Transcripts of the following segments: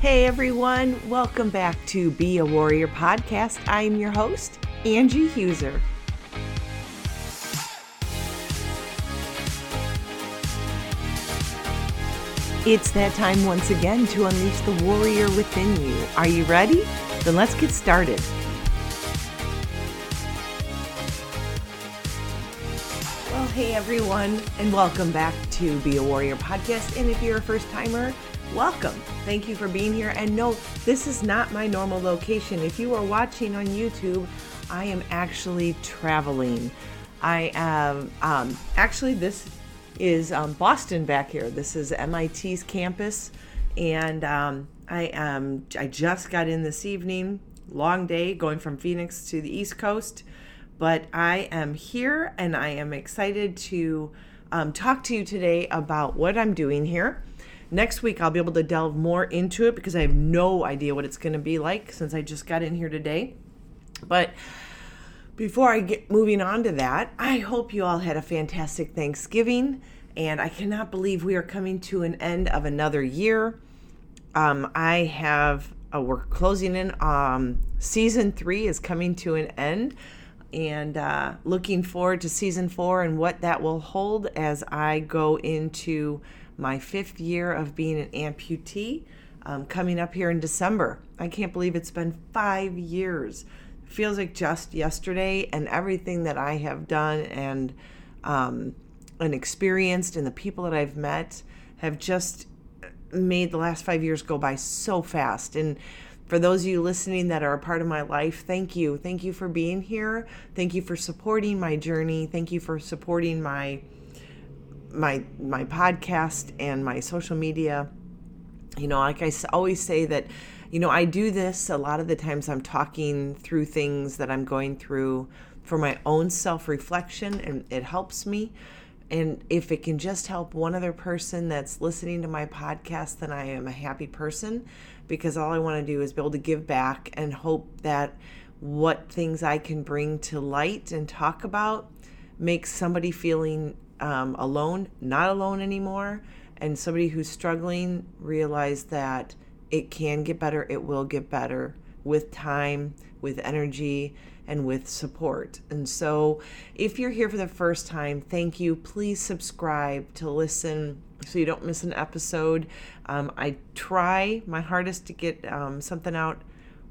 Hey everyone, welcome back to Be a Warrior podcast. I am your host, Angie Huser. It's that time once again to unleash the warrior within you. Are you ready? Then let's get started. Well, hey everyone, and welcome back to Be a Warrior podcast. And if you're a first timer, welcome. Thank you for being here. And no, this is not my normal location. If you are watching on YouTube, I am actually traveling. I am um, actually this is um, Boston back here. This is MIT's campus, and um, I am I just got in this evening. Long day going from Phoenix to the East Coast, but I am here and I am excited to um, talk to you today about what I'm doing here. Next week, I'll be able to delve more into it because I have no idea what it's going to be like since I just got in here today. But before I get moving on to that, I hope you all had a fantastic Thanksgiving. And I cannot believe we are coming to an end of another year. Um, I have, uh, we're closing in. Um, season three is coming to an end. And uh, looking forward to season four and what that will hold as I go into my fifth year of being an amputee um, coming up here in December. I can't believe it's been five years feels like just yesterday and everything that I have done and um, and experienced and the people that I've met have just made the last five years go by so fast. And for those of you listening that are a part of my life, thank you. Thank you for being here. Thank you for supporting my journey. Thank you for supporting my my my podcast and my social media. You know, like I always say that you know, I do this a lot of the times I'm talking through things that I'm going through for my own self reflection, and it helps me. And if it can just help one other person that's listening to my podcast, then I am a happy person because all I want to do is be able to give back and hope that what things I can bring to light and talk about makes somebody feeling um, alone, not alone anymore, and somebody who's struggling realize that it can get better, it will get better with time, with energy, and with support. And so, if you're here for the first time, thank you. Please subscribe to listen so you don't miss an episode. Um, I try my hardest to get um, something out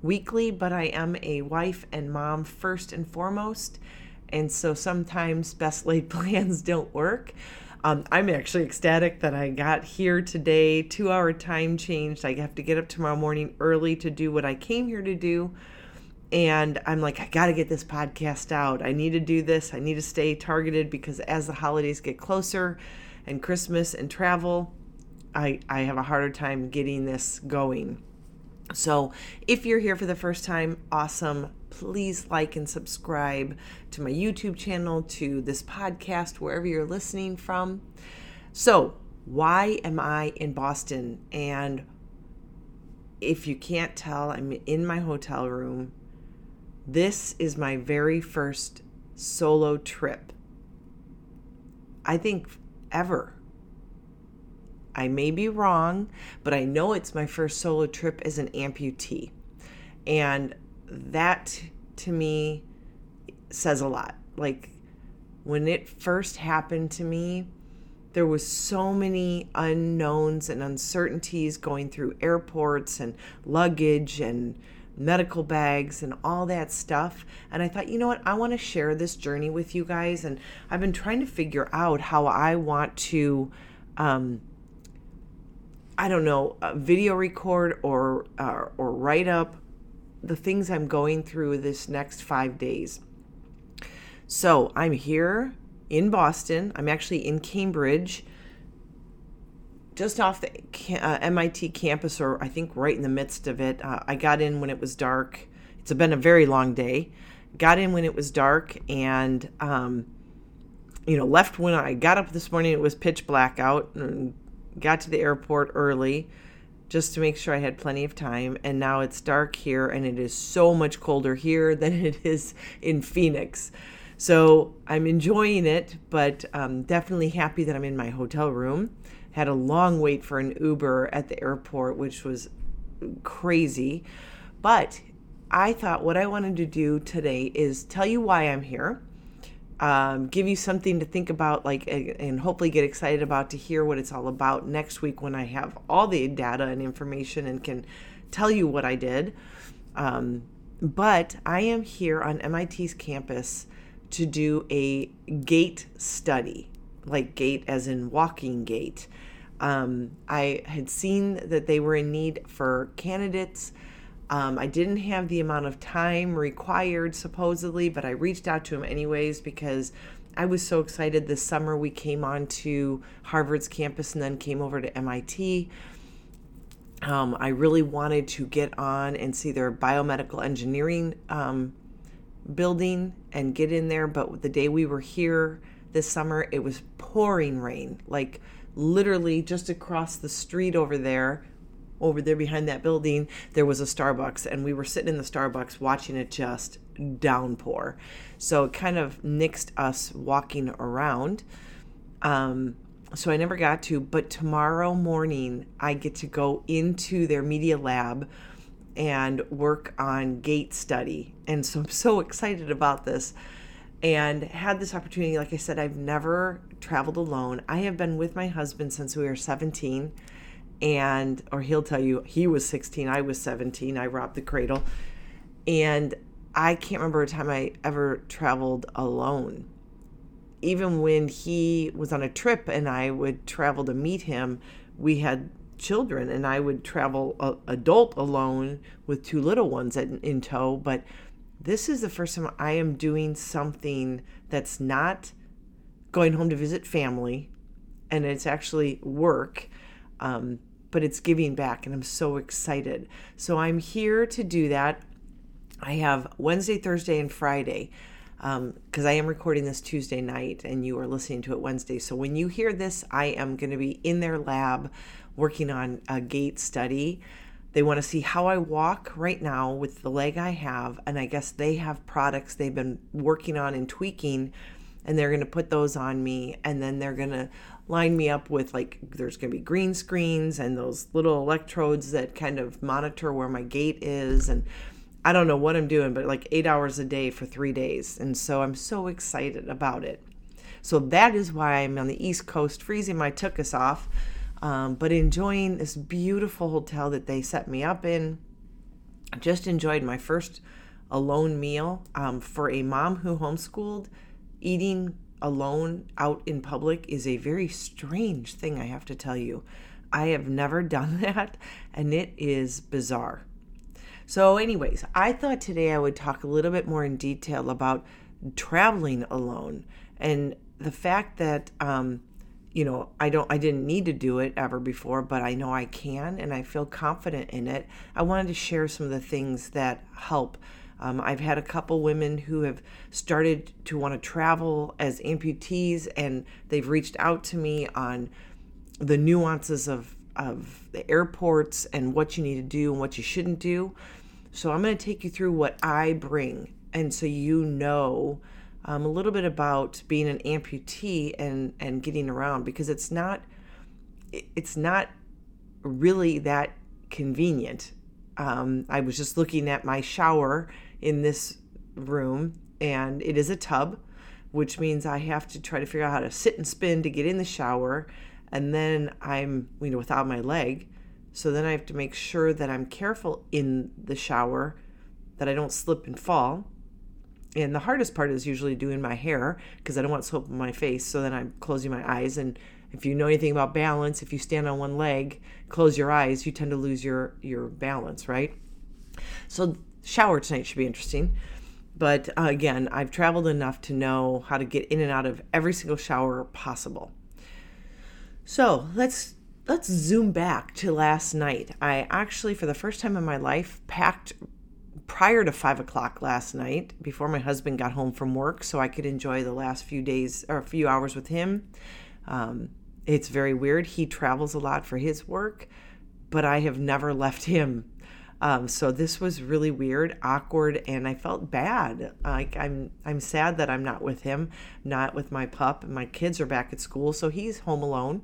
weekly, but I am a wife and mom first and foremost. And so sometimes best laid plans don't work. Um, I'm actually ecstatic that I got here today. Two hour time changed. I have to get up tomorrow morning early to do what I came here to do. And I'm like, I got to get this podcast out. I need to do this. I need to stay targeted because as the holidays get closer and Christmas and travel, I, I have a harder time getting this going. So if you're here for the first time, awesome please like and subscribe to my YouTube channel, to this podcast, wherever you're listening from. So, why am I in Boston? And if you can't tell, I'm in my hotel room. This is my very first solo trip. I think ever. I may be wrong, but I know it's my first solo trip as an amputee. And that to me says a lot. Like when it first happened to me, there was so many unknowns and uncertainties going through airports and luggage and medical bags and all that stuff. And I thought, you know what? I want to share this journey with you guys. And I've been trying to figure out how I want to, um, I don't know, uh, video record or uh, or write up the things I'm going through this next five days. So I'm here in Boston. I'm actually in Cambridge, just off the uh, MIT campus, or I think right in the midst of it. Uh, I got in when it was dark. It's been a very long day. Got in when it was dark and, um, you know, left when I got up this morning. It was pitch black out and got to the airport early just to make sure I had plenty of time. And now it's dark here, and it is so much colder here than it is in Phoenix. So I'm enjoying it, but um, definitely happy that I'm in my hotel room. Had a long wait for an Uber at the airport, which was crazy. But I thought what I wanted to do today is tell you why I'm here. Um, give you something to think about, like, and hopefully get excited about to hear what it's all about next week when I have all the data and information and can tell you what I did. Um, but I am here on MIT's campus to do a gait study, like gait as in walking gait. Um, I had seen that they were in need for candidates. Um, I didn't have the amount of time required, supposedly, but I reached out to him anyways because I was so excited. This summer, we came on to Harvard's campus and then came over to MIT. Um, I really wanted to get on and see their biomedical engineering um, building and get in there. But the day we were here this summer, it was pouring rain, like literally just across the street over there over there behind that building there was a starbucks and we were sitting in the starbucks watching it just downpour so it kind of nixed us walking around um, so i never got to but tomorrow morning i get to go into their media lab and work on gait study and so i'm so excited about this and had this opportunity. Like I said, I've never traveled alone. I have been with my husband since we were 17, and, or he'll tell you he was 16, I was 17, I robbed the cradle. And I can't remember a time I ever traveled alone. Even when he was on a trip and I would travel to meet him, we had children and I would travel uh, adult alone with two little ones in, in tow. But this is the first time I am doing something that's not going home to visit family and it's actually work, um, but it's giving back, and I'm so excited. So I'm here to do that. I have Wednesday, Thursday, and Friday because um, I am recording this Tuesday night and you are listening to it Wednesday. So when you hear this, I am going to be in their lab working on a gait study. They want to see how I walk right now with the leg I have. And I guess they have products they've been working on and tweaking, and they're going to put those on me. And then they're going to line me up with like, there's going to be green screens and those little electrodes that kind of monitor where my gait is. And I don't know what I'm doing, but like eight hours a day for three days. And so I'm so excited about it. So that is why I'm on the East Coast freezing my tuchus off um, but enjoying this beautiful hotel that they set me up in. I Just enjoyed my first alone meal. Um, for a mom who homeschooled, eating alone out in public is a very strange thing, I have to tell you. I have never done that, and it is bizarre. So, anyways, I thought today I would talk a little bit more in detail about traveling alone and the fact that um, you know i don't i didn't need to do it ever before but i know i can and i feel confident in it i wanted to share some of the things that help um, i've had a couple women who have started to want to travel as amputees and they've reached out to me on the nuances of of the airports and what you need to do and what you shouldn't do so i'm going to take you through what i bring and so you know um, a little bit about being an amputee and and getting around because it's not it's not really that convenient. Um, I was just looking at my shower in this room, and it is a tub, which means I have to try to figure out how to sit and spin to get in the shower, and then I'm you know without my leg, so then I have to make sure that I'm careful in the shower, that I don't slip and fall and the hardest part is usually doing my hair because I don't want soap on my face. So then I'm closing my eyes. And if you know anything about balance, if you stand on one leg, close your eyes, you tend to lose your, your balance, right? So shower tonight should be interesting. But uh, again, I've traveled enough to know how to get in and out of every single shower possible. So let's let's zoom back to last night. I actually, for the first time in my life, packed prior to five o'clock last night before my husband got home from work so I could enjoy the last few days or a few hours with him. Um, it's very weird. He travels a lot for his work, but I have never left him. Um, so this was really weird, awkward, and I felt bad. Like I'm, I'm sad that I'm not with him, not with my pup. My kids are back at school, so he's home alone.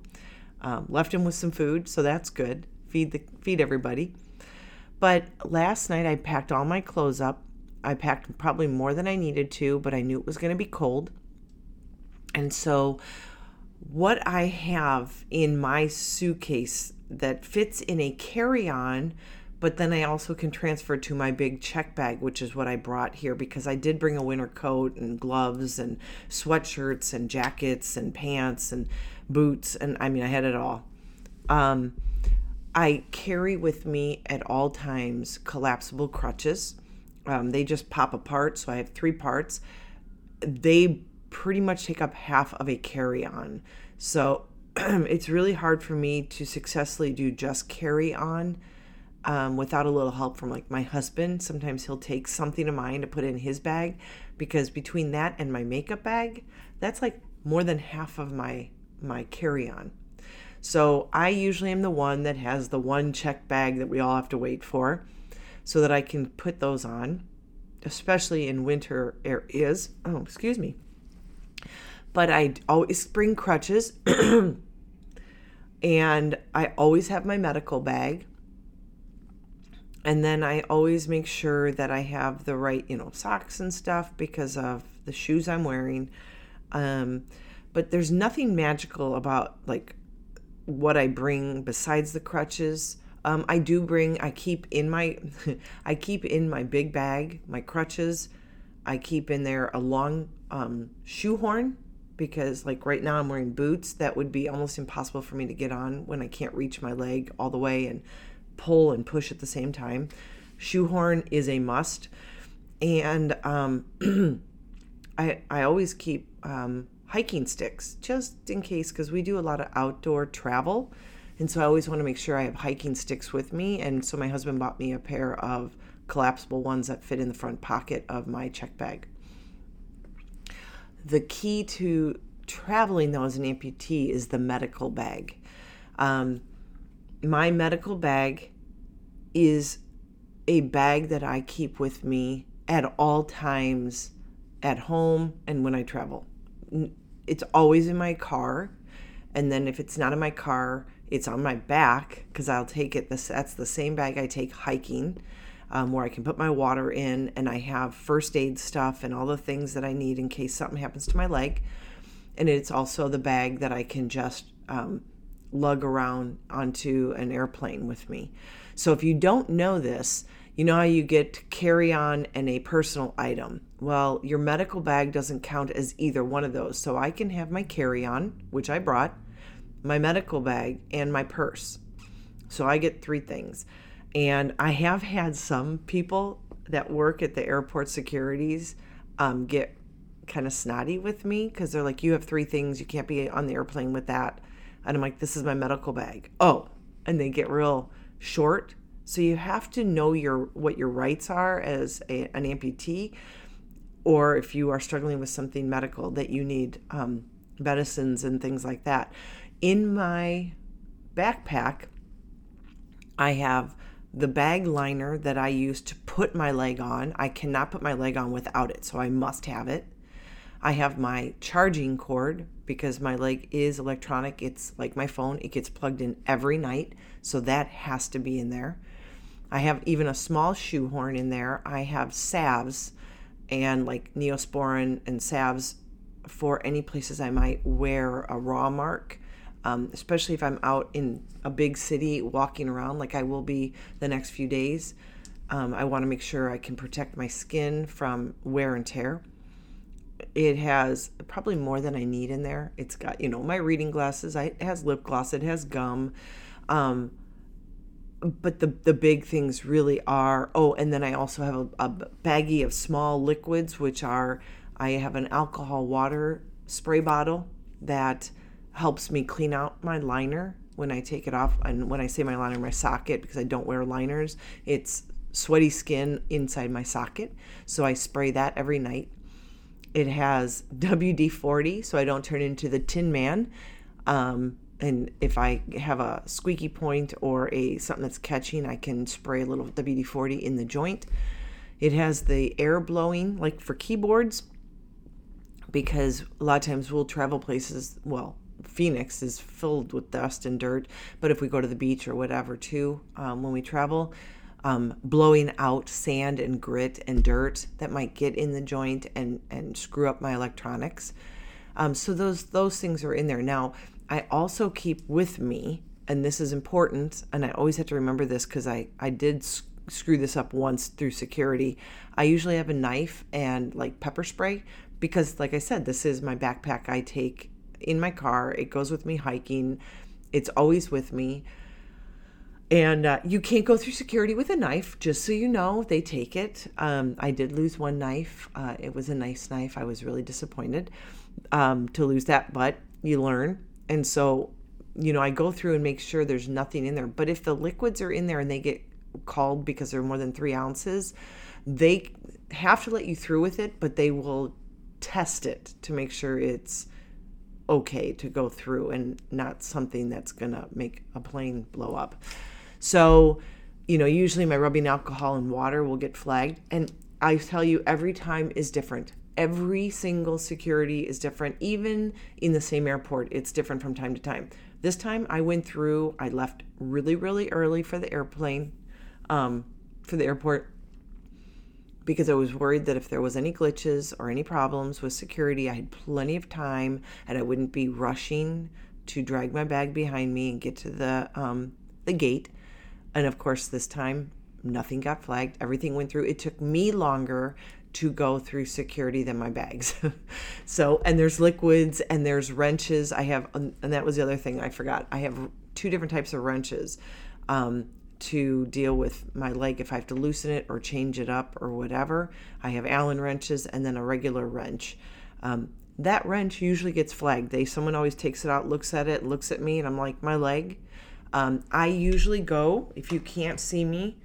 Um, left him with some food, so that's good. Feed the feed everybody. But last night I packed all my clothes up. I packed probably more than I needed to, but I knew it was going to be cold. And so, what I have in my suitcase that fits in a carry on, but then I also can transfer to my big check bag, which is what I brought here because I did bring a winter coat and gloves and sweatshirts and jackets and pants and boots. And I mean, I had it all. Um, I carry with me at all times collapsible crutches. Um, they just pop apart, so I have three parts. They pretty much take up half of a carry on. So it's really hard for me to successfully do just carry on um, without a little help from like my husband. Sometimes he'll take something of mine to put in his bag because between that and my makeup bag, that's like more than half of my my carry on. So I usually am the one that has the one check bag that we all have to wait for so that I can put those on, especially in winter areas. Oh, excuse me. But I always bring crutches and I always have my medical bag. And then I always make sure that I have the right, you know, socks and stuff because of the shoes I'm wearing. Um, but there's nothing magical about like what I bring besides the crutches. Um, I do bring. I keep in my, I keep in my big bag my crutches. I keep in there a long um, shoehorn because, like right now, I'm wearing boots that would be almost impossible for me to get on when I can't reach my leg all the way and pull and push at the same time. Shoehorn is a must, and um, I I always keep um, hiking sticks just in case because we do a lot of outdoor travel. And so i always want to make sure i have hiking sticks with me. And so my husband bought me a pair of collapsible ones that fit in the front pocket of my check bag. The key to traveling though as an amputee is the medical bag. Um, my medical bag is a bag that i keep with me at all times at home and when i travel it's always in my car. And then if it's not in my car, it's on my back because I'll take it. This that's the same bag I take hiking, um, where I can put my water in, and I have first aid stuff and all the things that I need in case something happens to my leg. And it's also the bag that I can just um, lug around onto an airplane with me. So if you don't know this, you know how you get carry on and a personal item. Well, your medical bag doesn't count as either one of those. So I can have my carry on, which I brought, my medical bag, and my purse. So I get three things. And I have had some people that work at the airport securities um, get kind of snotty with me because they're like, You have three things. You can't be on the airplane with that. And I'm like, This is my medical bag. Oh. And they get real short so you have to know your what your rights are as a, an amputee, or if you are struggling with something medical that you need um, medicines and things like that. In my backpack, I have the bag liner that I use to put my leg on. I cannot put my leg on without it, so I must have it. I have my charging cord because my leg is electronic. It's like my phone, it gets plugged in every night, so that has to be in there. I have even a small shoehorn in there. I have salves and like neosporin and salves for any places I might wear a raw mark, um, especially if I'm out in a big city walking around like I will be the next few days. Um, I want to make sure I can protect my skin from wear and tear. It has probably more than I need in there. It's got, you know, my reading glasses, I, it has lip gloss, it has gum. Um, but the the big things really are oh and then i also have a, a baggie of small liquids which are i have an alcohol water spray bottle that helps me clean out my liner when i take it off. And when i say my liner my socket because i don't wear liners it's sweaty skin inside my socket. So i spray that every night it has wd-40 so i don't turn into the tin man um, and if I have a squeaky point or a something that's catching, I can spray a little WD-40 in the joint. It has the air blowing like for keyboards because a lot of times we'll travel places, well, Phoenix is filled with dust and dirt, but if we go to the beach or whatever too, um, when we travel, um, blowing out sand and grit and dirt that might get in the joint and and screw up my electronics. Um, so those those things are in there. Now I also keep with me, and this is important, and I always have to remember this because I I did screw this up once through security. I usually have a knife and like pepper spray because, like I said, this is my backpack I take in my car. It goes with me hiking. It's always with me. And uh, you can't go through security with a knife, just so you know. They take it. Um, I did lose one knife. Uh, it was a nice knife. I was really disappointed um, to lose that, but you learn. And so, you know, I go through and make sure there's nothing in there. But if the liquids are in there and they get called because they're more than three ounces, they have to let you through with it, but they will test it to make sure it's okay to go through and not something that's going to make a plane blow up. So, you know, usually my rubbing alcohol and water will get flagged. And I tell you, every time is different. Every single security is different. Even in the same airport, it's different from time to time. This time I went through, I left really, really early for the airplane, um, for the airport, because I was worried that if there was any glitches or any problems with security, I had plenty of time and I wouldn't be rushing to drag my bag behind me and get to the um, the gate and of course, this time nothing got flagged. Everything went through. It took me longer to go through security than my bags. so, and there's liquids and there's wrenches. I have, and that was the other thing I forgot. I have two different types of wrenches um, to deal with my leg if I have to loosen it or change it up or whatever. I have Allen wrenches and then a regular wrench. Um, that wrench usually gets flagged. They someone always takes it out, looks at it, looks at me, and I'm like, my leg. Um, I usually go, if you can't see me,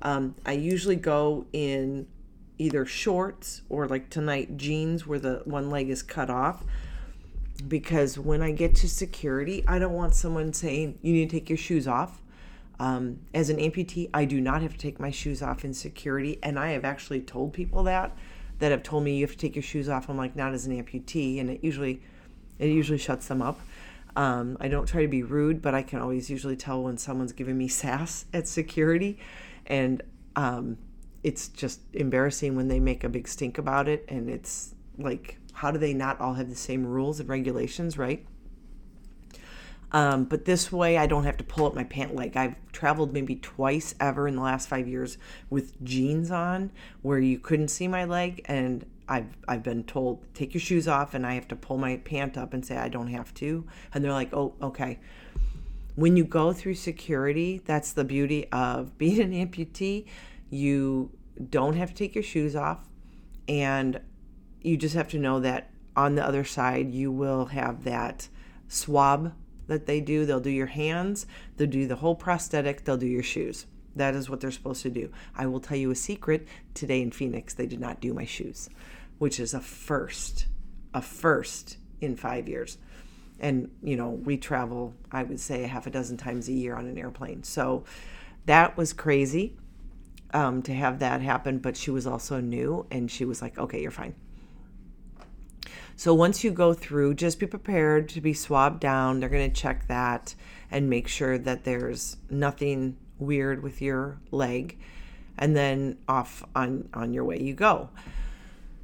um, I usually go in either shorts or like tonight jeans where the one leg is cut off. Because when I get to security, I don't want someone saying, you need to take your shoes off. Um, as an amputee, I do not have to take my shoes off in security. And I have actually told people that, that have told me you have to take your shoes off. I'm like, not as an amputee. And it usually, it usually shuts them up. Um, I don't try to be rude, but I can always usually tell when someone's giving me sass at security. And um, it's just embarrassing when they make a big stink about it. And it's like, how do they not all have the same rules and regulations, right? Um, but this way, I don't have to pull up my pant leg. I've traveled maybe twice ever in the last five years with jeans on where you couldn't see my leg, and I've I've been told take your shoes off and I have to pull my pant up and say I don't have to. And they're like oh okay. When you go through security that's the beauty of being an amputee. You don't have to take your shoes off and you just have to know that on the other side you will have that swab that they do. They'll do your hands. They'll do the whole prosthetic. They'll do your shoes that is what they're supposed to do. I will tell you a secret. Today in Phoenix, they did not do my shoes, which is a first, a first in five years. And, you know, we travel, I would say, a half a dozen times a year on an airplane. So that was crazy um, to have that happen. But she was also new and she was like, okay, you're fine. So once you go through, just be prepared to be swabbed down. They're going to check that and make sure that there's nothing weird with your leg and then off on on your way you go.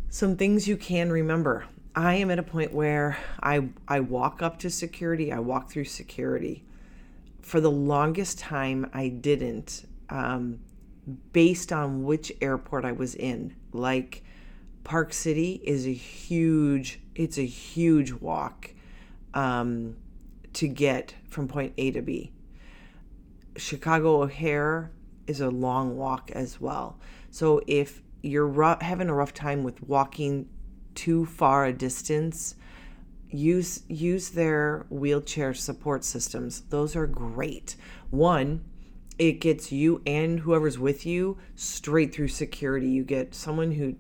Some things you can remember. I am at a point where i i walk up to security i walk through security. For the longest time i didn't um, based on which airport i was in. Like park city is a huge it's a huge walk um, to get from point a to b Chicago O'Hare is a long walk as well. So if you're having a rough time with walking too far a distance, use use their wheelchair support systems. Those are great. One, it gets you and whoever's with you straight through security. You get someone who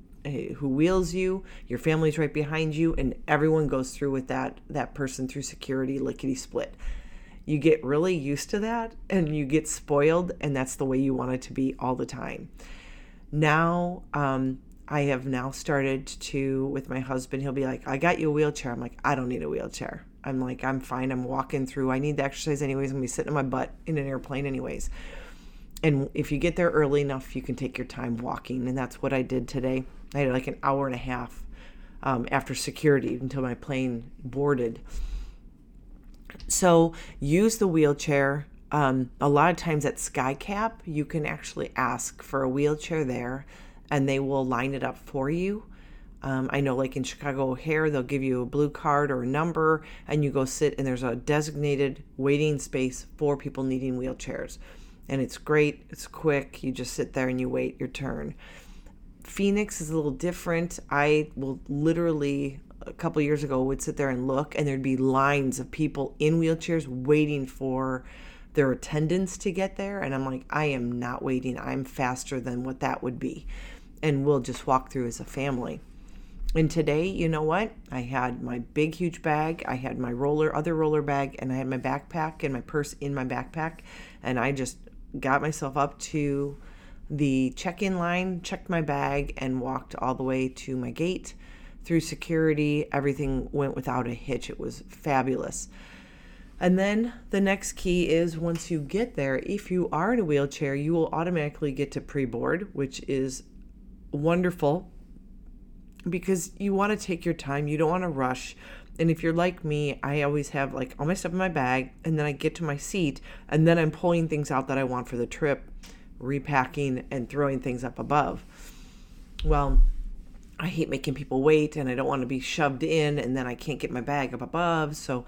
who wheels you, your family's right behind you, and everyone goes through with that that person through security lickety split you get really used to that and you get spoiled, and that's the way you want it to be all the time. Now, um, I have now started to, with my husband, he'll be like, I got you a wheelchair. I'm like, I don't need a wheelchair. I'm like, I'm fine. I'm walking through. I need the exercise anyways. I'm to be sitting on my butt in an airplane anyways. and if you get there early enough, you can take your time walking. And that's what I did today. I had like an hour and a half um, after security until my plane boarded. So use the wheelchair. Um, a lot of times at SkyCap, you can actually ask for a wheelchair there and they will line it up for you. Um, I know, like in Chicago O'Hare, they'll give you a blue card or a number, and you go sit, and there's a designated waiting space for people needing wheelchairs. And it's great, it's quick. You just sit there and you wait your turn. Phoenix is a little different. I will literally, a couple years ago, would sit there and look, and there'd be lines of people in wheelchairs waiting for their attendants to get there. And I'm like, I am not waiting. I'm faster than what that would be. And we'll just walk through as a family. And today, you know what? I had my big, huge bag, I had my roller, other roller bag, and I had my backpack and my purse in my backpack. And I just got myself up to the check in line, checked my bag, and walked all the way to my gate through security. Everything went without a hitch. It was fabulous. And then the next key is once you get there, if you are in a wheelchair, you will automatically get to pre board, which is wonderful because you want to take your time. You don't want to rush. And if you're like me, I always have like all my stuff in my bag and then I get to my seat and then I'm pulling things out that I want for the trip, repacking and throwing things up above. Well, I hate making people wait and I don't want to be shoved in and then I can't get my bag up above. So,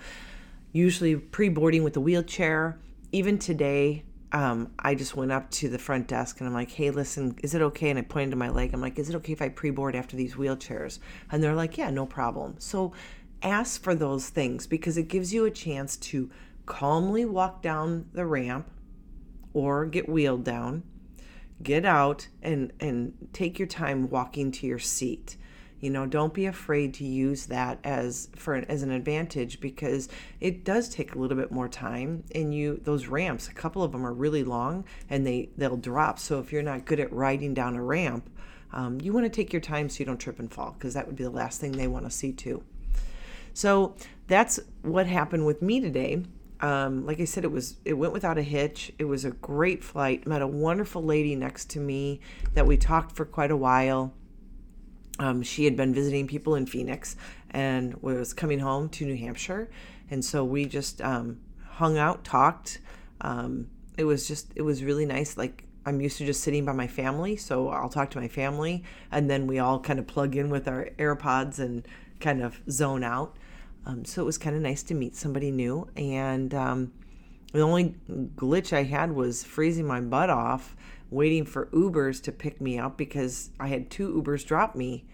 usually pre boarding with a wheelchair. Even today, um, I just went up to the front desk and I'm like, hey, listen, is it okay? And I pointed to my leg. I'm like, is it okay if I pre board after these wheelchairs? And they're like, yeah, no problem. So ask for those things because it gives you a chance to calmly walk down the ramp or get wheeled down, get out, and, and take your time walking to your seat. You know don't be afraid to use that as for an, as an advantage because it does take a little bit more time and you those ramps a couple of them are really long and they they'll drop. So if you're not good at riding down a ramp um, you want to take your time so you don't trip and fall because that would be the last thing they want to see too. So that's what happened with me today um, like I said, it was it went without a hitch. It was a great flight. Met a wonderful lady next to me that we talked for quite a while. Um, she had been visiting people in Phoenix and was coming home to New Hampshire. And so we just um, hung out, talked. Um, it was just, it was really nice. Like, I'm used to just sitting by my family. So I'll talk to my family and then we all kind of plug in with our AirPods and kind of zone out. Um, so it was kind of nice to meet somebody new. And um, the only glitch I had was freezing my butt off waiting for Ubers to pick me up because I had two Ubers drop me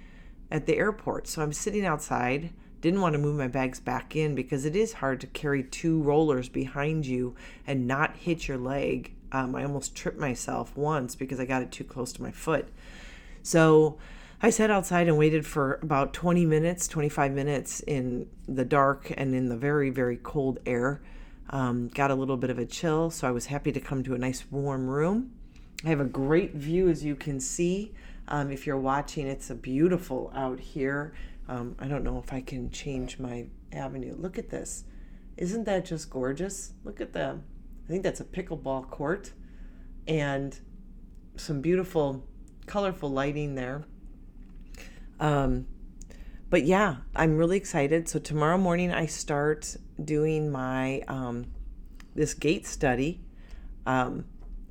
at the airport. So I'm sitting outside, didn't want to move my bags back in because it is hard to carry two rollers behind you and not hit your leg. Um, I almost tripped myself once because I got it too close to my foot. So I sat outside and waited for about 20 minutes, 25 minutes in the dark and in the very, very cold air. Um, got a little bit of a chill, so I was happy to come to a nice warm room I have a great view as you can see. Um, if you're watching, it's a beautiful out here. Um, I don't know if I can change my avenue. Look at this. Isn't that just gorgeous? Look at the, I think that's a pickleball court and some beautiful, colorful lighting there. Um, but yeah, I'm really excited. So tomorrow morning I start doing my um, this gait study. Um,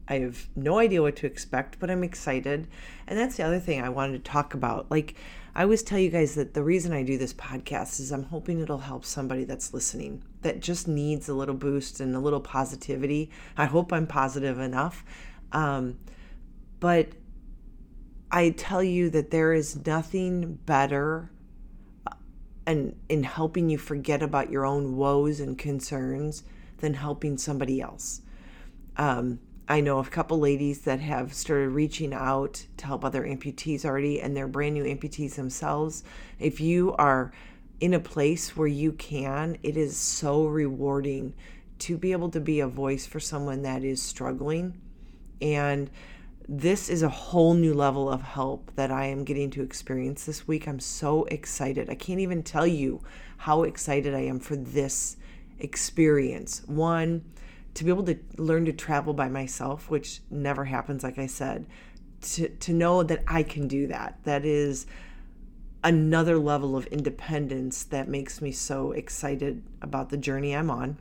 I have no idea what to expect, but I'm excited. And that's the other thing I wanted to talk about. Like, I always tell you guys that the reason I do this podcast is I'm hoping it'll help somebody that's listening that just needs a little boost and a little positivity. I hope I'm positive enough. Um, but I tell you that there is nothing better and uh, in helping you forget about your own woes and concerns than helping somebody else. Um, I know a couple ladies that have started reaching out to help other amputees already, and they're brand new amputees themselves. If you are in a place where you can, it is so rewarding to be able to be a voice for someone that is struggling. And this is a whole new level of help that I am getting to experience this week. I'm so excited. I can't even tell you how excited I am for this experience. One, to be able to learn to travel by myself, which never happens, like I said, to, to know that I can do that. That is another level of independence that makes me so excited about the journey I'm on.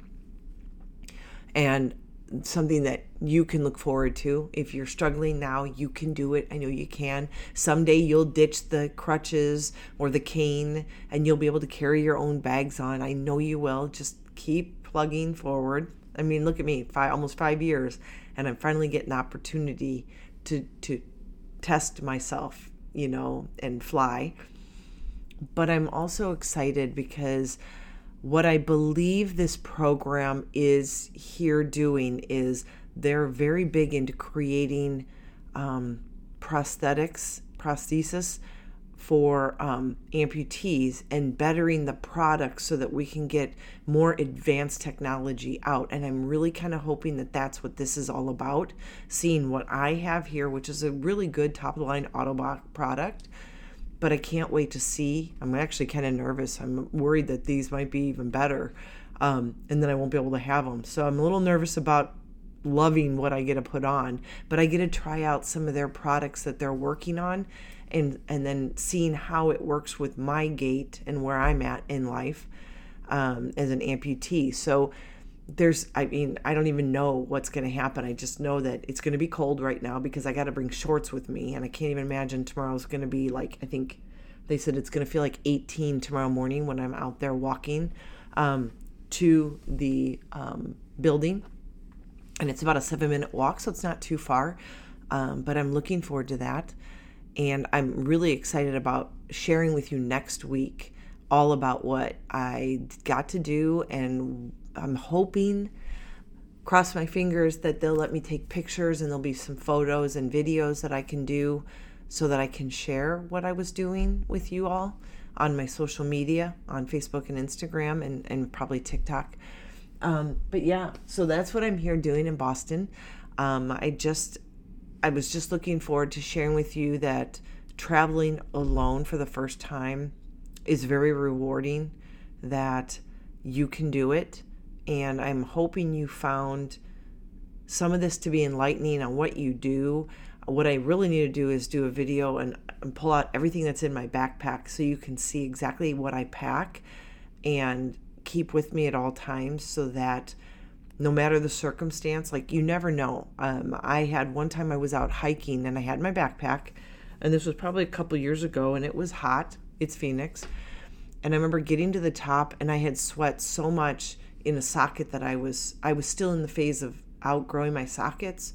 And something that you can look forward to. If you're struggling now, you can do it. I know you can. Someday you'll ditch the crutches or the cane and you'll be able to carry your own bags on. I know you will. Just keep plugging forward. I mean, look at me, five almost 5 years and I'm finally getting opportunity to to test myself, you know, and fly. But I'm also excited because what I believe this program is here doing is they're very big into creating um, prosthetics, prosthesis for um, amputees and bettering the product so that we can get more advanced technology out. And I'm really kind of hoping that that's what this is all about. Seeing what I have here, which is a really good top line Ottobock product but I can't wait to see. I'm actually kind of nervous. I'm worried that these might be even better, um, and then I won't be able to have them. So I'm a little nervous about loving what I get to put on, but I get to try out some of their products that they're working on, and and then seeing how it works with my gait and where I'm at in life um, as an amputee. So there's i mean i don't even know what's going to happen. I just know that it's going to be cold right now because i got to bring shorts with me and i can't even imagine tomorrow's going to be like i think they said it's going to feel like 18 tomorrow morning when i'm out there walking um, to the um, building. And it's about a seven minute walk so it's not too far um, but i'm looking forward to that. And i'm really excited about sharing with you next week all about what i got to do and I'm hoping, cross my fingers, that they'll let me take pictures and there'll be some photos and videos that I can do so that I can share what I was doing with you all on my social media, on Facebook and Instagram, and, and probably TikTok. Um, but yeah, so that's what I'm here doing in Boston. Um, I just, I was just looking forward to sharing with you that traveling alone for the first time is very rewarding, that you can do it and I'm hoping you found some of this to be enlightening on what you do. What I really need to do is do a video and, and pull out everything that's in my backpack so you can see exactly what I pack and keep with me at all times so that no matter the circumstance, like you never know. Um, I had one time I was out hiking and I had my backpack, and this was probably a couple years ago, and it was hot. It's Phoenix. And I remember getting to the top and I had sweat so much in a socket that I was I was still in the phase of outgrowing my sockets.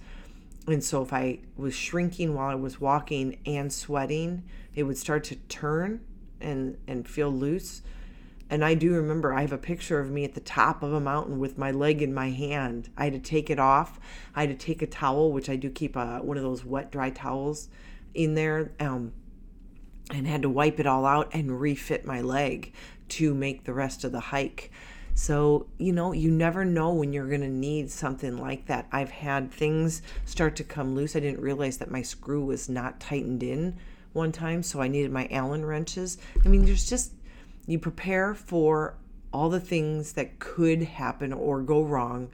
And so if I was shrinking while I was walking and sweating, it would start to turn and and feel loose. And I do remember I have a picture of me at the top of a mountain with my leg in my hand. I had to take it off. I had to take a towel, which I do keep a, one of those wet dry towels in there, um, and had to wipe it all out and refit my leg to make the rest of the hike. So, you know, you never know when you're going to need something like that. I've had things start to come loose. I didn't realize that my screw was not tightened in one time, so I needed my Allen wrenches. I mean, there's just, you prepare for all the things that could happen or go wrong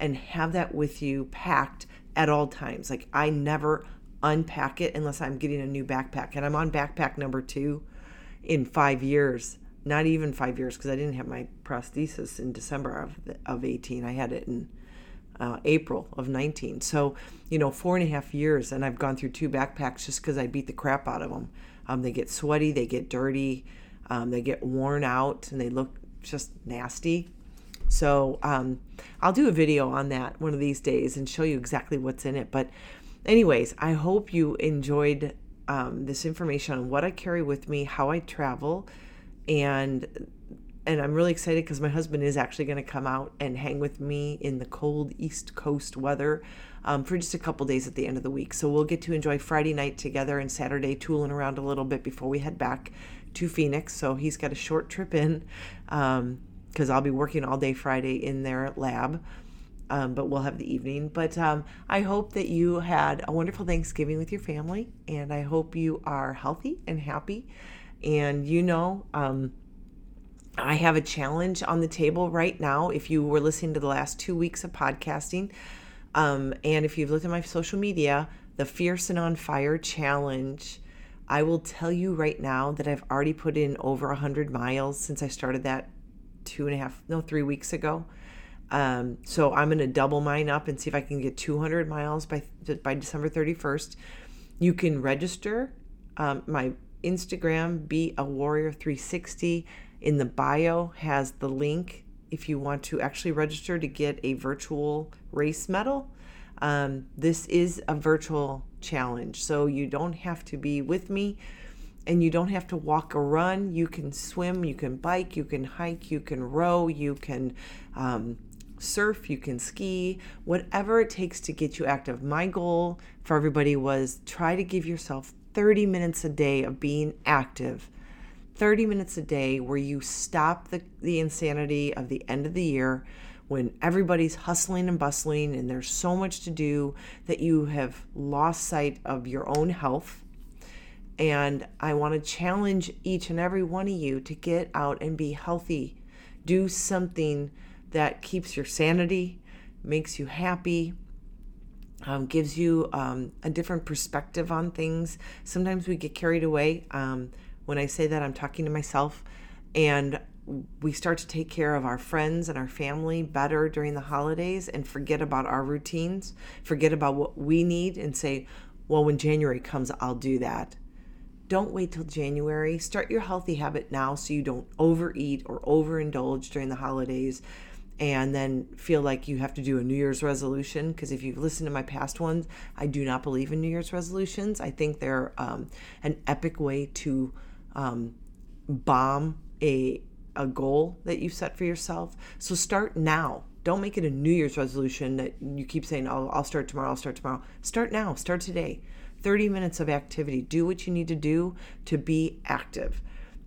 and have that with you packed at all times. Like, I never unpack it unless I'm getting a new backpack. And I'm on backpack number two in five years not even five years because I didn't have my prosthesis in December of, of 18. I had it in uh, April of 19. So, you know, four and a half years, and I've gone through two backpacks just because I beat the crap out of them. Um, they get sweaty, they get dirty, um, they get worn out, and they look just nasty. So, um, I'll do a video on that one of these days and show you exactly what's in it. But, anyways, I hope you enjoyed um, this information on what I carry with me, how I travel and and I'm really excited because my husband is actually going to come out and hang with me in the cold East Coast weather um, for just a couple days at the end of the week. So we'll get to enjoy Friday night together and Saturday tooling around a little bit before we head back to Phoenix. So he's got a short trip in because um, I'll be working all day Friday in their lab. Um, but we'll have the evening. But um, I hope that you had a wonderful Thanksgiving with your family, and I hope you are healthy and happy and you know, um, I have a challenge on the table right now. If you were listening to the last two weeks of podcasting, um, and if you've looked at my social media, the Fierce and on Fire challenge, I will tell you right now that I've already put in over 100 miles since I started that two and a half, no, three weeks ago. Um, so I'm going to double mine up and see if I can get 200 miles by by December 31st. You can register. Um, my Instagram, be a warrior 360 in the bio has the link if you want to actually register to get a virtual race medal. Um, this is a virtual challenge, so you don't have to be with me and you don't have to walk or run. You can swim, you can bike, you can hike, you can row, you can um, surf, you can ski, whatever it takes to get you active. My goal for everybody was try to give yourself 30 minutes a day of being active 30 minutes a day where you stop the, the insanity of the end of the year when everybody's hustling and bustling and there's so much to do that you have lost sight of your own health. And I want to challenge each and every one of you to get out and be healthy. Do something that keeps your sanity, makes you happy, um, gives you um, a different perspective on things. Sometimes we get carried away. Um, when I say that, I'm talking to myself. And we start to take care of our friends and our family better during the holidays and forget about our routines, forget about what we need, and say, well, when January comes, I'll do that. Don't wait till January. Start your healthy habit now so you don't overeat or overindulge during the holidays and then feel like you have to do a New Year's resolution. Because if you've listened to my past ones, I do not believe in New Year's resolutions. I think they're um, an epic way to um, bomb a a goal that you set for yourself. So start now. Don't make it a New Year's resolution that you keep saying, "Oh, I'll start tomorrow. I'll start tomorrow." Start now. Start today. 30 minutes of activity. Do what you need to do to be active.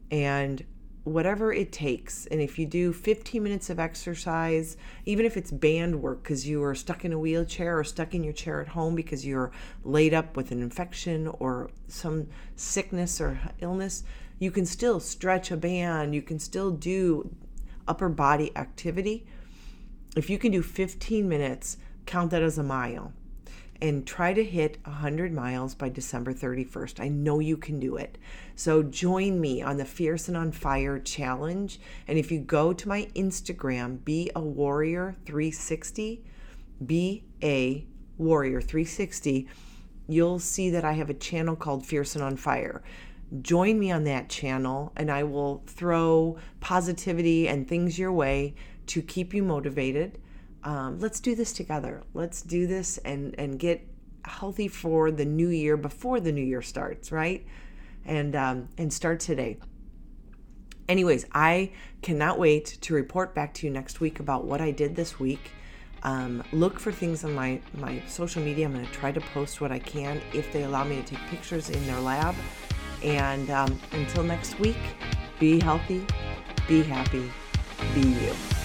And whatever it takes. And if you do 15 minutes of exercise, even if it's band work because you are stuck in a wheelchair or stuck in your chair at home because you're laid up with an infection or some sickness or illness, you can still stretch a band, you can still do upper body activity. If you can do 15 minutes, count that as a mile and try to hit 100 miles by December 31st. I know you can do it. So join me on the Fierce and on Fire challenge. And if you go to my Instagram, be a warrior 360, be a warrior 360, you'll see that I have a channel called Fierce and on Fire. Join me on that channel, and I will throw positivity and things your way to keep you motivated um, let's do this together. Let's do this and and get healthy for the new year before the new year starts, right? And um, and start today. Anyways, I cannot wait to report back to you next week about what I did this week. Um, look for things on my my social media. I'm going to try to post what I can if they allow me to take pictures in their lab. And um, until next week, be healthy, be happy, be you.